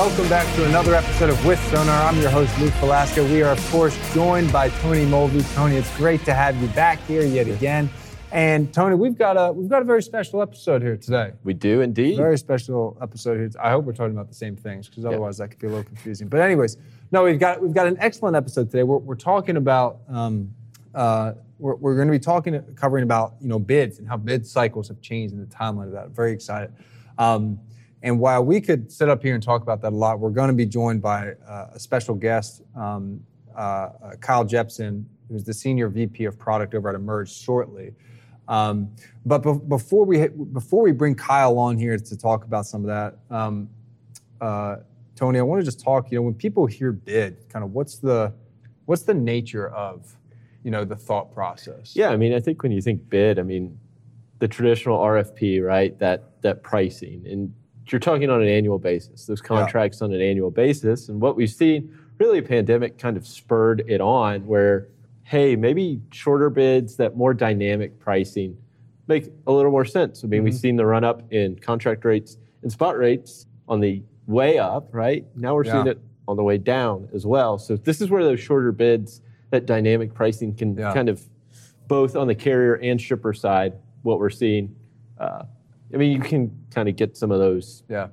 Welcome back to another episode of With Sonar. I'm your host, Luke Falasca. We are, of course, joined by Tony Mulvey. Tony, it's great to have you back here yet again. And Tony, we've got a we've got a very special episode here today. We do indeed. Very special episode here. I hope we're talking about the same things because otherwise that could be a little confusing. But anyways, no, we've got we've got an excellent episode today. We're, we're talking about um, uh, we're, we're going to be talking covering about you know bids and how bid cycles have changed in the timeline of that. I'm very excited. Um, and while we could sit up here and talk about that a lot, we're going to be joined by uh, a special guest, um, uh, Kyle Jepson, who's the senior VP of product over at Emerge shortly. Um, but be- before we before we bring Kyle on here to talk about some of that, um, uh, Tony, I want to just talk. You know, when people hear bid, kind of what's the what's the nature of you know the thought process? Yeah, I mean, I think when you think bid, I mean, the traditional RFP, right? That that pricing, and you're talking on an annual basis. Those contracts yeah. on an annual basis, and what we've seen, really, a pandemic kind of spurred it on, where hey, maybe shorter bids, that more dynamic pricing make a little more sense. I mean, mm-hmm. we've seen the run up in contract rates and spot rates on the way up, right? Now we're yeah. seeing it on the way down as well. So this is where those shorter bids, that dynamic pricing can yeah. kind of both on the carrier and shipper side, what we're seeing. Uh, I mean, you can kind of get some of those yeah.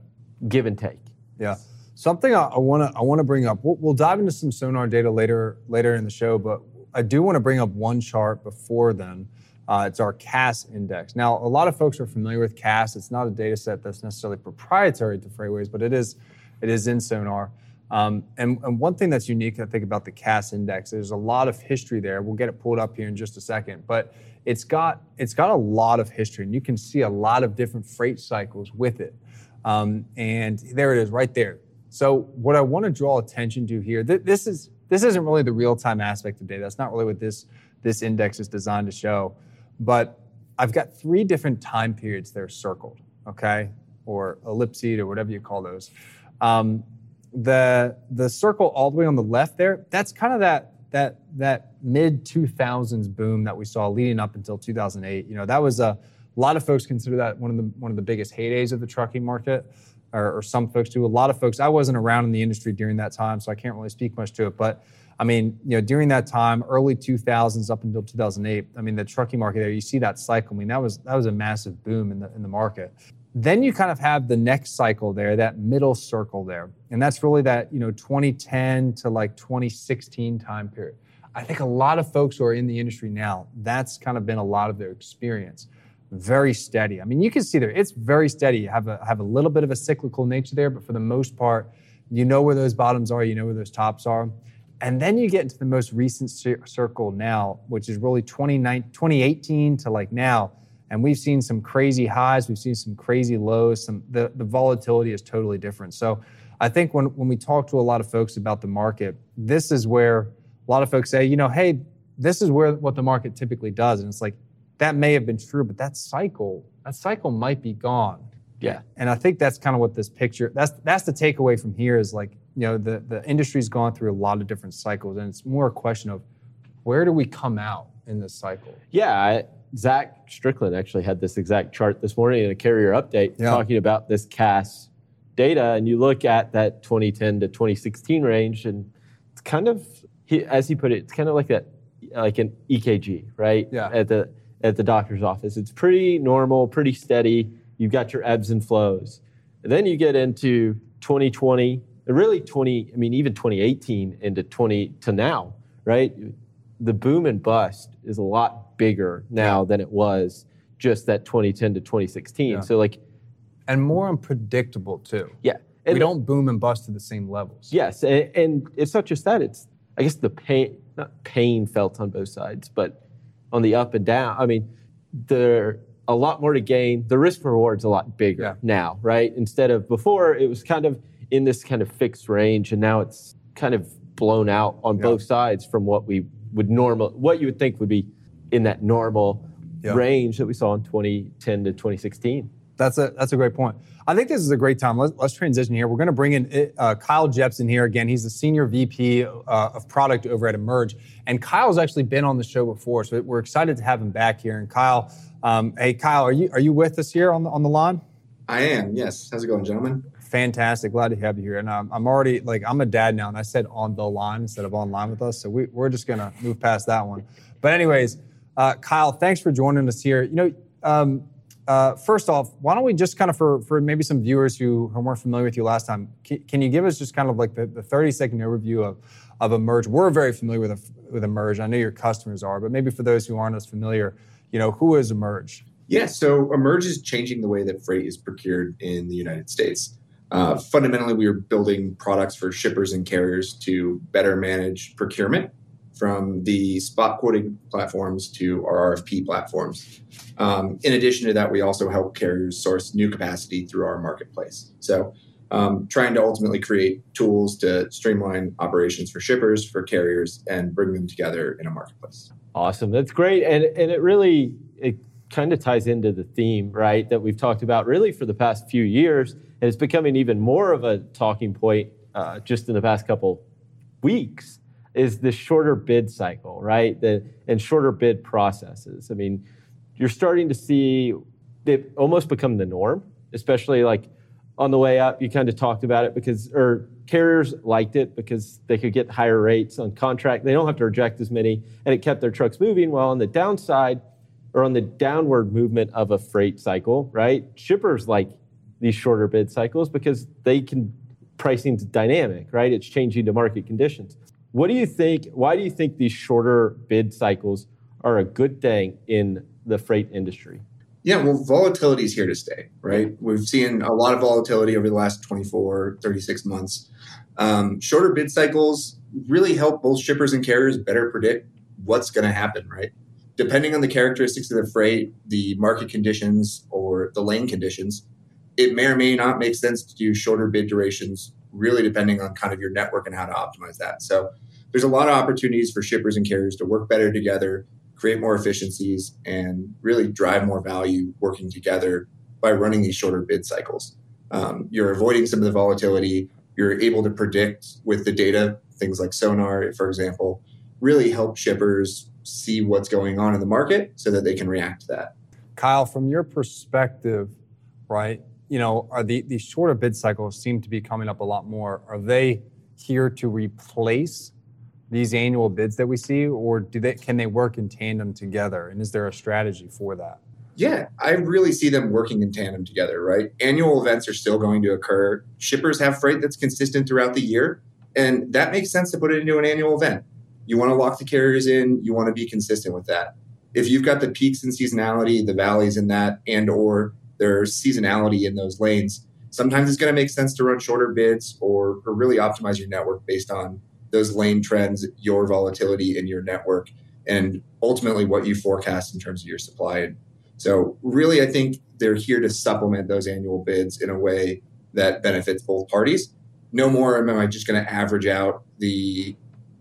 give and take. Yeah. Something I want to I want to bring up. We'll, we'll dive into some sonar data later later in the show, but I do want to bring up one chart before then. Uh, it's our Cass index. Now, a lot of folks are familiar with Cass. It's not a data set that's necessarily proprietary to FreightWaves, but it is, it is in Sonar. Um, and, and, one thing that's unique, I think, about the Cass index, there's a lot of history there. We'll get it pulled up here in just a second, but it's got it's got a lot of history, and you can see a lot of different freight cycles with it. Um, and there it is, right there. So, what I want to draw attention to here, th- this is this isn't really the real-time aspect of data. That's not really what this, this index is designed to show. But I've got three different time periods there circled, okay? Or ellipsed or whatever you call those. Um, the, the circle all the way on the left there, that's kind of that, that, that mid 2000s boom that we saw leading up until 2008. You know, that was a, a lot of folks consider that one of the, one of the biggest heydays of the trucking market or, or, some folks do. A lot of folks, I wasn't around in the industry during that time, so I can't really speak much to it. But I mean, you know, during that time, early 2000s up until 2008, I mean, the trucking market there, you see that cycle. I mean, that was that was a massive boom in the in the market. Then you kind of have the next cycle there, that middle circle there, and that's really that you know 2010 to like 2016 time period. I think a lot of folks who are in the industry now, that's kind of been a lot of their experience very steady. I mean, you can see there, it's very steady. You have a, have a little bit of a cyclical nature there, but for the most part, you know where those bottoms are, you know where those tops are. And then you get into the most recent circle now, which is really 2018 to like now. And we've seen some crazy highs, we've seen some crazy lows, some the, the volatility is totally different. So I think when, when we talk to a lot of folks about the market, this is where a lot of folks say, you know, hey, this is where what the market typically does. And it's like, that may have been true, but that cycle, that cycle might be gone. Yeah. And I think that's kind of what this picture, that's that's the takeaway from here is like, you know, the, the industry's gone through a lot of different cycles. And it's more a question of where do we come out in this cycle? Yeah. Zach Strickland actually had this exact chart this morning in a carrier update yeah. talking about this Cass data. And you look at that 2010 to 2016 range, and it's kind of, he, as he put it, it's kind of like that, like an EKG, right? Yeah. At the at the doctor's office. It's pretty normal, pretty steady. You've got your ebbs and flows. And then you get into 2020, really 20, I mean, even 2018 into 20 to now, right? The boom and bust is a lot bigger now yeah. than it was just that 2010 to 2016. Yeah. So, like, and more unpredictable too. Yeah. And we don't boom and bust to the same levels. Yes. And, and it's not just that, it's, I guess, the pain, not pain felt on both sides, but on the up and down. I mean, there a lot more to gain. The risk reward's a lot bigger yeah. now, right? Instead of before, it was kind of in this kind of fixed range, and now it's kind of blown out on yeah. both sides from what we would normal, what you would think would be in that normal yeah. range that we saw in 2010 to 2016. That's a that's a great point. I think this is a great time. Let's, let's transition here. We're going to bring in uh, Kyle Jepson here again. He's the senior VP uh, of product over at Emerge, and Kyle's actually been on the show before, so we're excited to have him back here. And Kyle, um, hey Kyle, are you are you with us here on the on the line? I am. Yes. How's it going, gentlemen? Fantastic. Glad to have you here. And um, I'm already like I'm a dad now, and I said on the line instead of online with us. So we, we're just gonna move past that one. But anyways, uh, Kyle, thanks for joining us here. You know, um, uh, first off, why don't we just kind of for for maybe some viewers who, who weren't familiar with you last time, can, can you give us just kind of like the, the 30 second overview of of Emerge? We're very familiar with with Emerge. I know your customers are, but maybe for those who aren't as familiar, you know, who is Emerge? Yeah, so Emerge is changing the way that freight is procured in the United States. Uh, fundamentally, we are building products for shippers and carriers to better manage procurement from the spot quoting platforms to our RFP platforms. Um, in addition to that, we also help carriers source new capacity through our marketplace. So, um, trying to ultimately create tools to streamline operations for shippers, for carriers, and bring them together in a marketplace. Awesome, that's great, and and it really it kind of ties into the theme, right, that we've talked about really for the past few years, and it's becoming even more of a talking point uh, just in the past couple weeks, is the shorter bid cycle, right, the, and shorter bid processes. I mean, you're starting to see it almost become the norm, especially like on the way up. You kind of talked about it because, or carriers liked it because they could get higher rates on contract. They don't have to reject as many, and it kept their trucks moving. While on the downside, or on the downward movement of a freight cycle, right? Shippers like these shorter bid cycles because they can pricing's dynamic, right? It's changing to market conditions. What do you think? Why do you think these shorter bid cycles are a good thing in the freight industry? Yeah, well, volatility is here to stay, right? We've seen a lot of volatility over the last 24, 36 months. Um, shorter bid cycles really help both shippers and carriers better predict what's going to happen, right? depending on the characteristics of the freight, the market conditions, or the lane conditions, it may or may not make sense to do shorter bid durations, really depending on kind of your network and how to optimize that. So there's a lot of opportunities for shippers and carriers to work better together, create more efficiencies, and really drive more value working together by running these shorter bid cycles. Um, you're avoiding some of the volatility. You're able to predict with the data, things like sonar, for example, really help shippers see what's going on in the market so that they can react to that. Kyle, from your perspective, right, you know, are the, these shorter bid cycles seem to be coming up a lot more. Are they here to replace these annual bids that we see, or do they can they work in tandem together? And is there a strategy for that? Yeah, I really see them working in tandem together, right? Annual events are still going to occur. Shippers have freight that's consistent throughout the year, and that makes sense to put it into an annual event. You want to lock the carriers in. You want to be consistent with that. If you've got the peaks in seasonality, the valleys in that, and or there's seasonality in those lanes, sometimes it's going to make sense to run shorter bids or, or really optimize your network based on those lane trends, your volatility in your network, and ultimately what you forecast in terms of your supply. So, really, I think they're here to supplement those annual bids in a way that benefits both parties. No more am I just going to average out the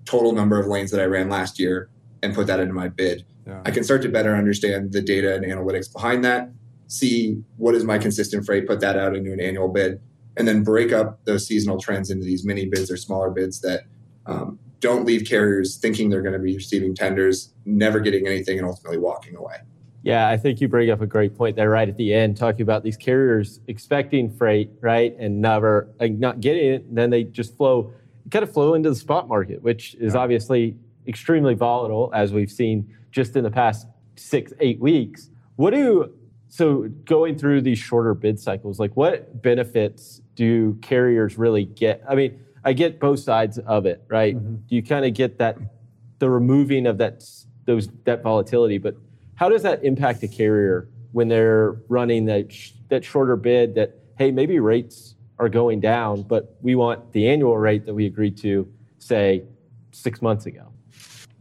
total number of lanes that I ran last year and put that into my bid. Yeah. I can start to better understand the data and analytics behind that, see what is my consistent freight, put that out into an annual bid, and then break up those seasonal trends into these mini bids or smaller bids that um, don't leave carriers thinking they're going to be receiving tenders, never getting anything, and ultimately walking away. Yeah, I think you bring up a great point there right at the end, talking about these carriers expecting freight, right, and never like, not getting it. Then they just flow kind of flow into the spot market, which is yeah. obviously extremely volatile, as we've seen just in the past six, eight weeks. What do so going through these shorter bid cycles, like what benefits do carriers really get? I mean, I get both sides of it, right? Mm-hmm. You kind of get that the removing of that those that volatility, but how does that impact a carrier when they're running that that shorter bid? That hey, maybe rates are going down, but we want the annual rate that we agreed to, say, six months ago.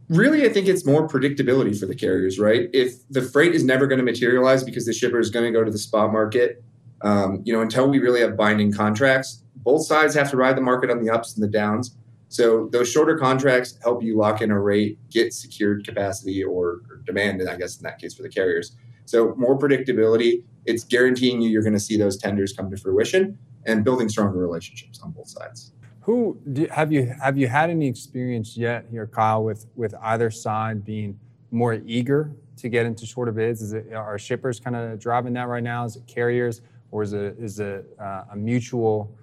Really, I think it's more predictability for the carriers, right? If the freight is never going to materialize because the shipper is going to go to the spot market, um, you know, until we really have binding contracts, both sides have to ride the market on the ups and the downs. So those shorter contracts help you lock in a rate, get secured capacity or, or demand, I guess in that case for the carriers. So more predictability. It's guaranteeing you you're going to see those tenders come to fruition and building stronger relationships on both sides. Who do, have you have you had any experience yet here, Kyle, with with either side being more eager to get into shorter bids? Is it are shippers kind of driving that right now? Is it carriers? or is it is it uh, a mutual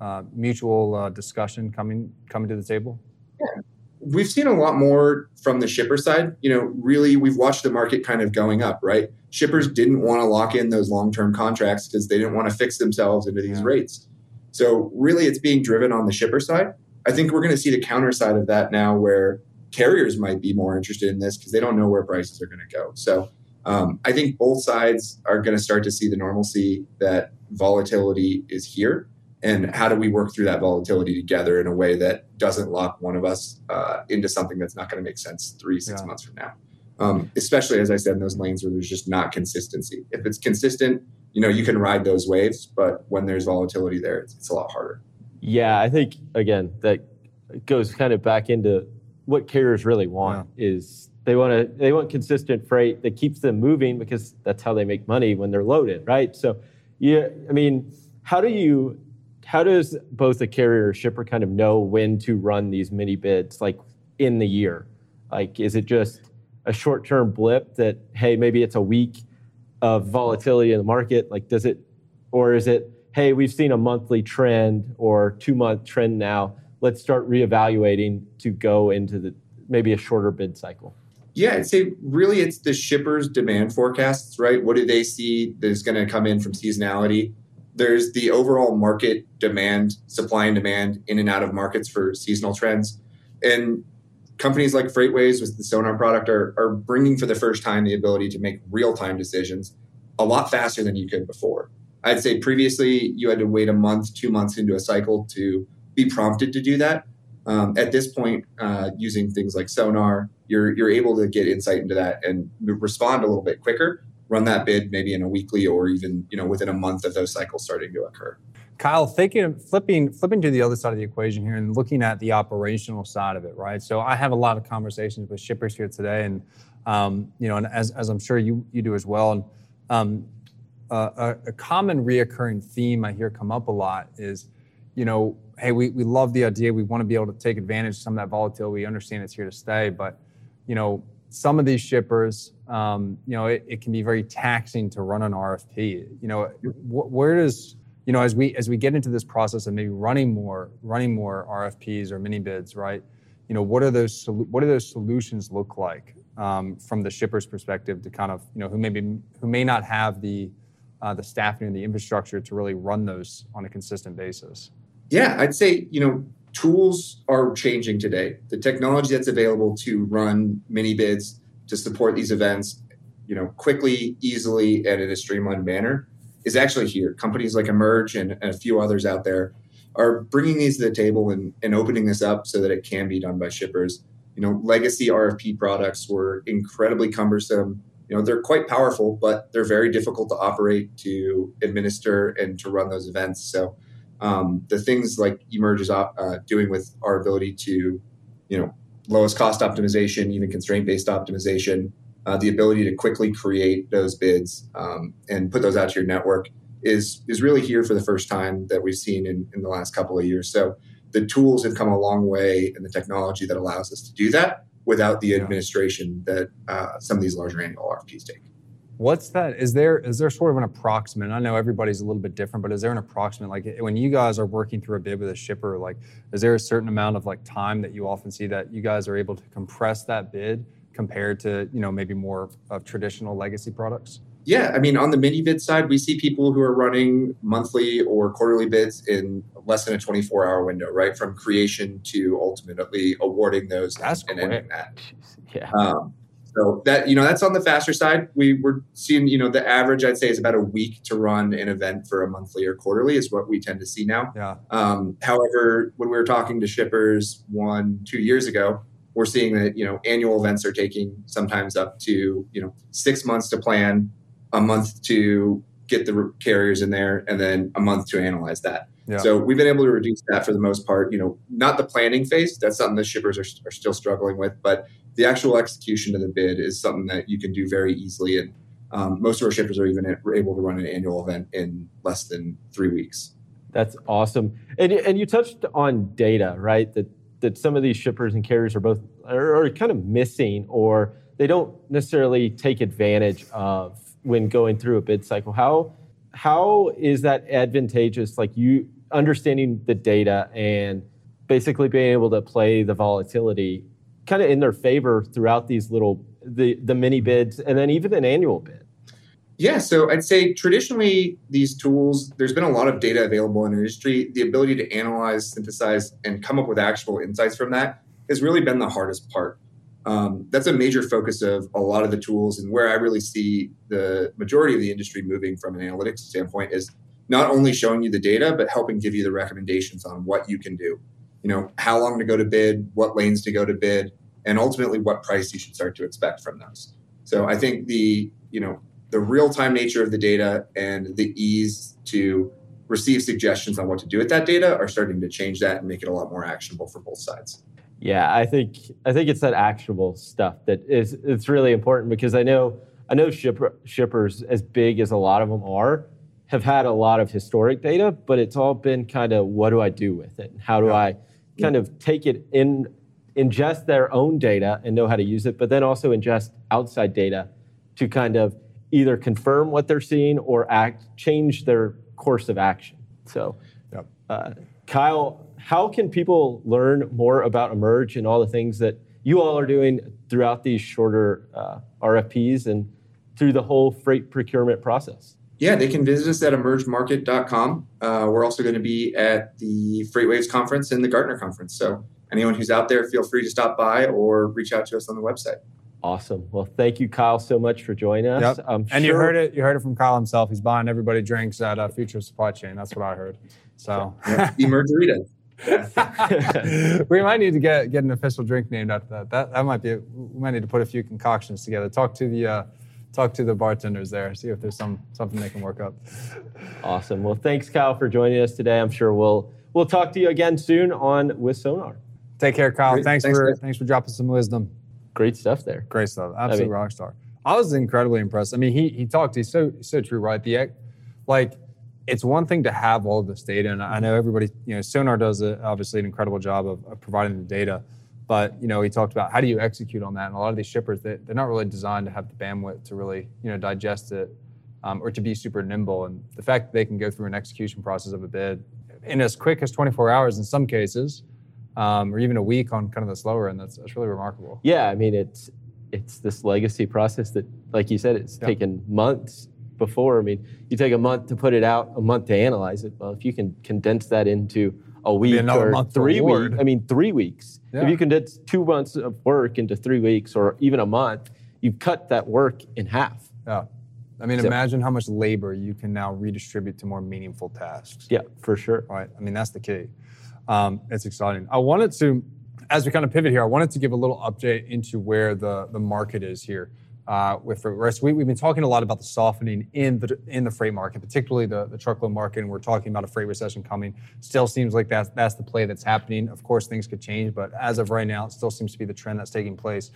uh, mutual uh, discussion coming coming to the table? Yeah. We've seen a lot more from the shipper side. You know, really, we've watched the market kind of going up, right? Shippers didn't want to lock in those long term contracts because they didn't want to fix themselves into these yeah. rates. So, really, it's being driven on the shipper side. I think we're going to see the counter side of that now where carriers might be more interested in this because they don't know where prices are going to go. So, um, I think both sides are going to start to see the normalcy that volatility is here. And how do we work through that volatility together in a way that doesn't lock one of us uh, into something that's not going to make sense three, six yeah. months from now? Um, especially as I said in those lanes where there's just not consistency. If it's consistent, you know, you can ride those waves, but when there's volatility there, it's, it's a lot harder. Yeah, I think again that goes kind of back into what carriers really want yeah. is they want to they want consistent freight that keeps them moving because that's how they make money when they're loaded, right? So, yeah, I mean, how do you how does both a carrier or shipper kind of know when to run these mini bids like in the year? Like, is it just a short term blip that hey maybe it's a week of volatility in the market? Like, does it or is it hey we've seen a monthly trend or two month trend now? Let's start reevaluating to go into the maybe a shorter bid cycle. Yeah, I'd say really it's the shippers' demand forecasts, right? What do they see that's going to come in from seasonality? There's the overall market demand, supply and demand in and out of markets for seasonal trends. And companies like FreightWaves with the Sonar product are, are bringing for the first time the ability to make real time decisions a lot faster than you could before. I'd say previously you had to wait a month, two months into a cycle to be prompted to do that. Um, at this point, uh, using things like Sonar, you're you're able to get insight into that and respond a little bit quicker. Run that bid maybe in a weekly or even you know within a month of those cycles starting to occur. Kyle, thinking, flipping, flipping to the other side of the equation here and looking at the operational side of it, right? So I have a lot of conversations with shippers here today, and um, you know, and as, as I'm sure you you do as well. And um, uh, a, a common reoccurring theme I hear come up a lot is, you know, hey, we, we love the idea. We want to be able to take advantage of some of that volatility. We understand it's here to stay, but you know, some of these shippers, um, you know, it, it, can be very taxing to run an RFP. You know, wh- where does you know as we as we get into this process of maybe running more running more RFPs or mini bids, right? You know, what are those what do those solutions look like um, from the shipper's perspective to kind of you know who maybe who may not have the uh, the staffing and the infrastructure to really run those on a consistent basis? Yeah, I'd say you know tools are changing today. The technology that's available to run mini bids to support these events, you know, quickly, easily, and in a streamlined manner is actually here. Companies like Emerge and, and a few others out there are bringing these to the table and, and opening this up so that it can be done by shippers. You know, legacy RFP products were incredibly cumbersome. You know, they're quite powerful, but they're very difficult to operate, to administer, and to run those events. So um, the things like Emerge is uh, doing with our ability to, you know, lowest cost optimization, even constraint based optimization, uh, the ability to quickly create those bids um, and put those out to your network is is really here for the first time that we've seen in, in the last couple of years. So the tools have come a long way, and the technology that allows us to do that without the administration that uh, some of these larger annual RFPs take. What's that? Is there is there sort of an approximate? I know everybody's a little bit different, but is there an approximate? Like when you guys are working through a bid with a shipper, like is there a certain amount of like time that you often see that you guys are able to compress that bid compared to you know maybe more of traditional legacy products? Yeah, I mean on the mini bid side, we see people who are running monthly or quarterly bids in less than a 24 hour window, right? From creation to ultimately awarding those That's and ending that. Yeah. Um, so that you know that's on the faster side. We were seeing you know the average I'd say is about a week to run an event for a monthly or quarterly is what we tend to see now. Yeah. Um, however, when we were talking to shippers one two years ago, we're seeing that you know annual events are taking sometimes up to you know six months to plan, a month to get the carriers in there, and then a month to analyze that. Yeah. So we've been able to reduce that for the most part. You know, not the planning phase. That's something the shippers are, are still struggling with, but the actual execution of the bid is something that you can do very easily. And um, most of our shippers are even able to run an annual event in less than three weeks. That's awesome. And, and you touched on data, right? That that some of these shippers and carriers are both are, are kind of missing, or they don't necessarily take advantage of when going through a bid cycle. How how is that advantageous? Like you understanding the data and basically being able to play the volatility kind of in their favor throughout these little the the mini bids and then even an annual bid. Yeah, so I'd say traditionally these tools, there's been a lot of data available in industry. The ability to analyze, synthesize, and come up with actual insights from that has really been the hardest part. Um, that's a major focus of a lot of the tools, and where I really see the majority of the industry moving from an analytics standpoint is not only showing you the data, but helping give you the recommendations on what you can do. You know, how long to go to bid, what lanes to go to bid, and ultimately what price you should start to expect from those. So I think the you know the real time nature of the data and the ease to receive suggestions on what to do with that data are starting to change that and make it a lot more actionable for both sides. Yeah, I think I think it's that actionable stuff that is it's really important because I know I know shipper, shippers as big as a lot of them are have had a lot of historic data, but it's all been kind of what do I do with it? And How do yeah. I kind of take it in ingest their own data and know how to use it, but then also ingest outside data to kind of either confirm what they're seeing or act change their course of action. So, yep. uh, Kyle, how can people learn more about Emerge and all the things that you all are doing throughout these shorter uh, RFPs and through the whole freight procurement process? Yeah, they can visit us at emergemarket.com. Uh, we're also going to be at the FreightWaves conference and the Gartner conference. So anyone who's out there, feel free to stop by or reach out to us on the website. Awesome. Well, thank you, Kyle, so much for joining us. Yep. and sure you heard it. You heard it from Kyle himself. He's buying everybody drinks at uh, Future Supply Chain. That's what I heard. So, yeah. Emergeritas. we might need to get get an official drink named after that. That that might be. We might need to put a few concoctions together. Talk to the uh, talk to the bartenders there. See if there's some something they can work up. Awesome. Well, thanks, Kyle, for joining us today. I'm sure we'll we'll talk to you again soon on with Sonar. Take care, Kyle. Thanks, thanks, for thanks for dropping some wisdom. Great stuff there. Great stuff. Absolute I mean, rock star. I was incredibly impressed. I mean, he he talked. He's so so true, right? The like, it's one thing to have all of this data, and I know everybody. You know, Sonar does a, obviously an incredible job of, of, providing the data, but you know, he talked about how do you execute on that, and a lot of these shippers they, they're not really designed to have the bandwidth to really you know digest it. Um, or to be super nimble, and the fact that they can go through an execution process of a bid in as quick as 24 hours in some cases, um, or even a week on kind of the slower end. That's, that's really remarkable. Yeah, I mean, it's it's this legacy process that, like you said, it's yeah. taken months before. I mean, you take a month to put it out, a month to analyze it. Well, if you can condense that into a week or three weeks, I mean, three weeks. Yeah. If you condense two months of work into three weeks or even a month, you've cut that work in half. Yeah. I mean, so, imagine how much labor you can now redistribute to more meaningful tasks. Yeah, for sure. Right. I mean, that's the key. Um, it's exciting. I wanted to, as we kind of pivot here, I wanted to give a little update into where the, the market is here. Uh, with rest, we, have been talking a lot about the softening in the in the freight market, particularly the, the truckload market, and we're talking about a freight recession coming. Still seems like that's that's the play that's happening. Of course, things could change, but as of right now, it still seems to be the trend that's taking place.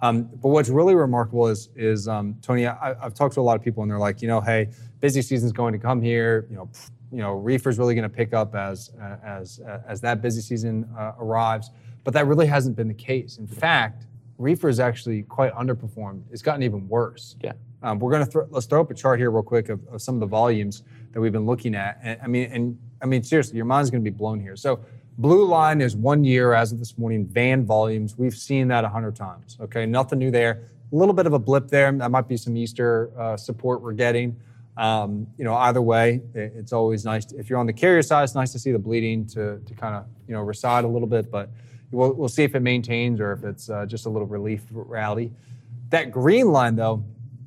Um, but what's really remarkable is is um, Tony. I, have talked to a lot of people, and they're like, you know, hey, busy season's going to come here. You know, you know, reefer is really going to pick up as as as that busy season uh, arrives. But that really hasn't been the case. In fact, reefer is actually quite underperformed. It's gotten even worse. Yeah. Um, we're going to throw, let's throw up a chart here real quick of, of, some of the volumes that we've been looking at. And I mean, and I mean seriously, your mind's going to be blown here. So blue line is one year as of this morning. Van volumes, we've seen that a hundred times. Okay, nothing new there. A little bit of a blip there. That might be some Easter uh, support we're getting. Um, you know, either way, it's always nice. To, if you're on the carrier side, it's nice to see the bleeding to, to kind of you know reside a little bit, but we'll, we'll see if it maintains or if it's uh, just a little relief rally. That green line, though,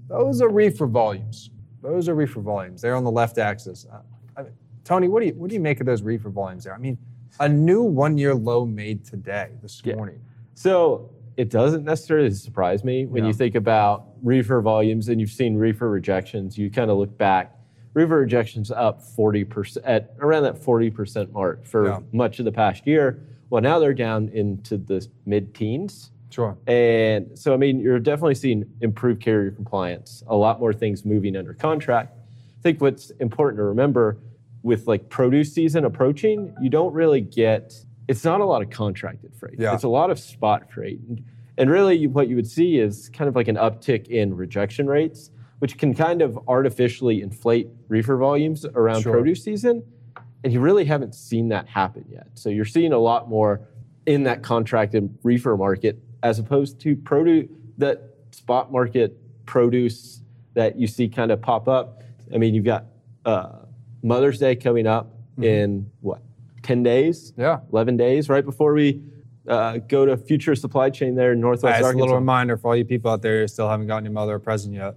those are reefer volumes. Those are reefer volumes. They're on the left axis. Uh, I mean, Tony, what do you what do you make of those reefer volumes there? I mean, a new one-year low made today, this yeah. morning. So it doesn't necessarily surprise me when yeah. you think about reefer volumes and you've seen reefer rejections. You kind of look back, reefer rejections up 40% at around that 40% mark for yeah. much of the past year. Well, now they're down into the mid teens. Sure. And so, I mean, you're definitely seeing improved carrier compliance, a lot more things moving under contract. I think what's important to remember with like produce season approaching, you don't really get it's not a lot of contracted freight. Yeah. It's a lot of spot freight. And, really what you would see is kind of like an uptick in rejection rates, which can kind of artificially inflate reefer volumes around Sure. produce season. And you really haven't seen that happen yet. So you're seeing a lot more in that contracted reefer market as opposed to produce that spot market produce that you see kind of pop up. I mean, you've got uh, Mother's Day coming up Mm-hmm. in what, 10 days? Yeah. 11 days, right before we uh, go to future supply chain there in Northwest That's a little reminder for all you people out there who still haven't gotten your mother a present yet.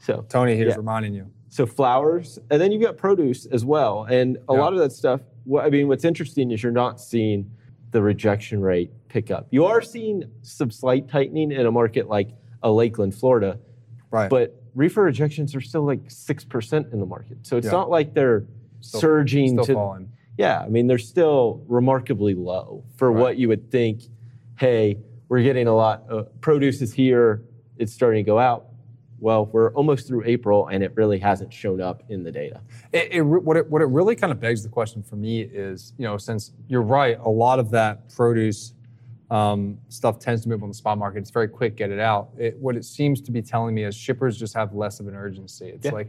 so, Tony here's Yeah. reminding you. so flowers, and then you've got produce as well. And a Yeah. lot of that stuff, what, I mean, what's interesting is you're not seeing the rejection rate pick up. You are seeing some slight tightening in a market like a Lakeland, Florida, Right. but reefer rejections are still like 6% in the market. So it's Yeah. not like they're Still- surging still to falling. Yeah, I mean, they're still remarkably low for Right. what you would think. Hey, we're getting a lot. Of, produce is here. It's starting to go out. Well, we're almost through April, and it really hasn't shown up in the data. It, it, what, it, what it really kind of begs the question for me is, you know, since you're right, a lot of that produce um, stuff tends to move on the spot market. It's very quick, get it out. It, what it seems to be telling me is shippers just have less of an urgency. It's Yeah. like,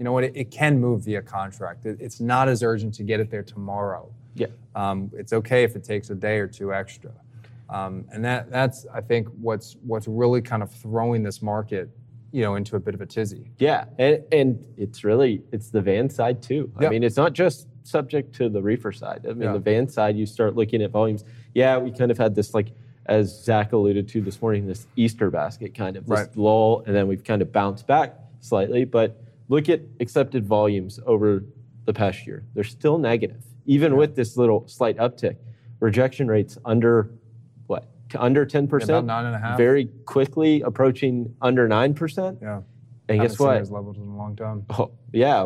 you know what, it, it can move via contract. It, it's not as urgent to get it there tomorrow. Yeah. Um, it's okay if it takes a day or two extra. Um, and that, that's, I think, what's, what's really kind of throwing this market, you know, into a bit of a tizzy. Yeah, and, and it's really it's the van side too. I mean, it's not just subject to the reefer side. I mean, Yeah. the van side, you start looking at volumes. Yeah, we kind of had this like, as Zach alluded to this morning, this Easter basket kind of this Right. lull, and then we've kind of bounced back slightly. But look at accepted volumes over the past year; they're still negative, even with this little slight uptick. Rejection rates under what? To under ten percent? About nine and a half. Very quickly approaching under nine percent. yeah. And guess what? Those levels in a long time. Oh, yeah,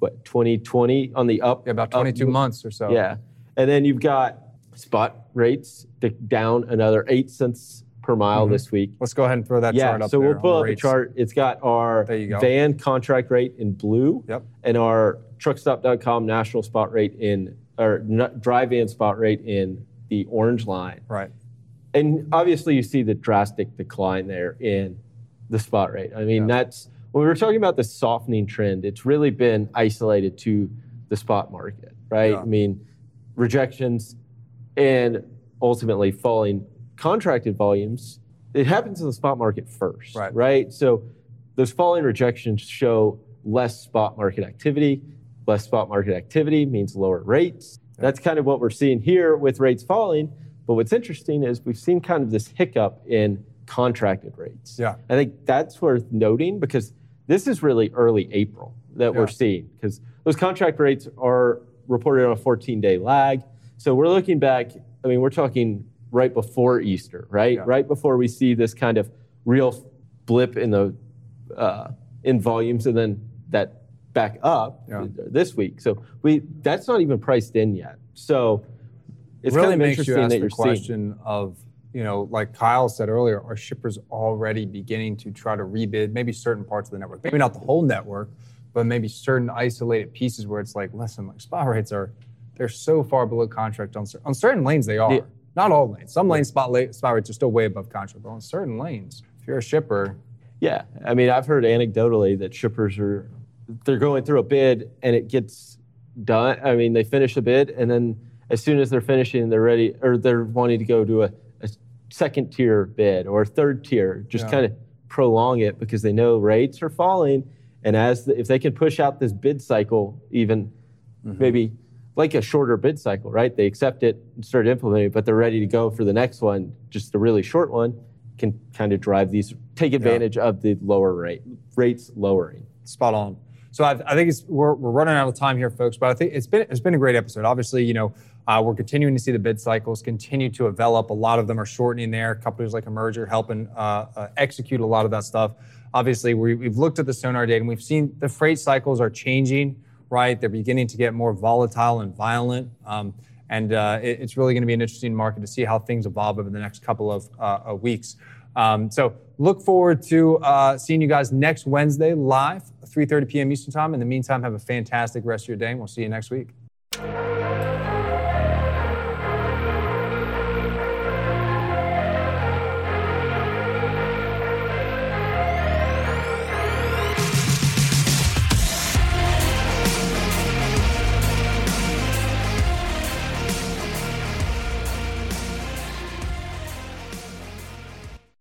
what 2020 on the up? Yeah, about 22 move. months or so. Yeah, and then you've got spot rates down another eight cents per mile Mhm. this week. Let's go ahead and throw that yeah, chart up there. so we'll pull the up a chart. It's got our van contract rate in blue Yep. and our truckstop.com national spot rate in or n- dry van spot rate in the orange line. Right. And obviously, you see the drastic decline there in the spot rate. I mean, Yeah. that's when we were talking about the softening trend, it's really been isolated to the spot market, right? Yeah. I mean, rejections and ultimately falling contracted volumes. It happens in the spot market first, Right. right? So those falling rejections show less spot market activity. Less spot market activity means lower rates. That's kind of what we're seeing here with rates falling. But what's interesting is we've seen kind of this hiccup in contracted rates. Yeah. I think that's worth noting because this is really early April that Yeah. we're seeing because those contract rates are reported on a 14 day lag. So we're looking back, I mean, we're talking right before Easter, right? Yeah. Right before we see this kind of real blip in the uh, in volumes and then that back up Yeah. this week. So we that's not even priced in yet. So it's really kind of makes you interesting ask that the you're seeing. question of, you know, like Kyle said earlier, are shippers already beginning to try to rebid maybe certain parts of the network? Maybe not the whole network, but maybe certain isolated pieces where it's like, listen, like spot rates are, they're so far below contract on, on certain lanes. They are. Yeah. Not all lanes. Some lanes spot, la- spot rates are still way above contract, but on certain lanes, if you're a shipper, Yeah, I mean, I've heard anecdotally that shippers are they're going through a bid and it gets done. I mean, they finish a bid and then as soon as they're finishing, they're ready or they're wanting to go to a, a second tier bid or a third tier, just Yeah. kind of prolong it because they know rates are falling. And as the, if they can push out this bid cycle, even mm-hmm. maybe like a shorter bid cycle, right? They accept it and start implementing, it, but they're ready to go for the next one, just a really short one, can kind of drive these, take advantage of the lower rate rates lowering. spot on. So I, I think it's we're, we're running out of time here, folks. But I think it's been it's been a great episode. Obviously, you know uh, we're continuing to see the bid cycles continue to develop. A lot of them are shortening there. Companies like Emerger helping uh, uh, execute a lot of that stuff. Obviously, we, we've looked at the sonar data and we've seen the freight cycles are changing. Right, they're beginning to get more volatile and violent. Um, and uh, it- it's really going to be an interesting market to see how things evolve over the next couple of uh, uh, weeks. Um, so look forward to uh, seeing you guys next Wednesday live, 3:30 p.m. Eastern Time. In the meantime, have a fantastic rest of your day, and we'll see you next week.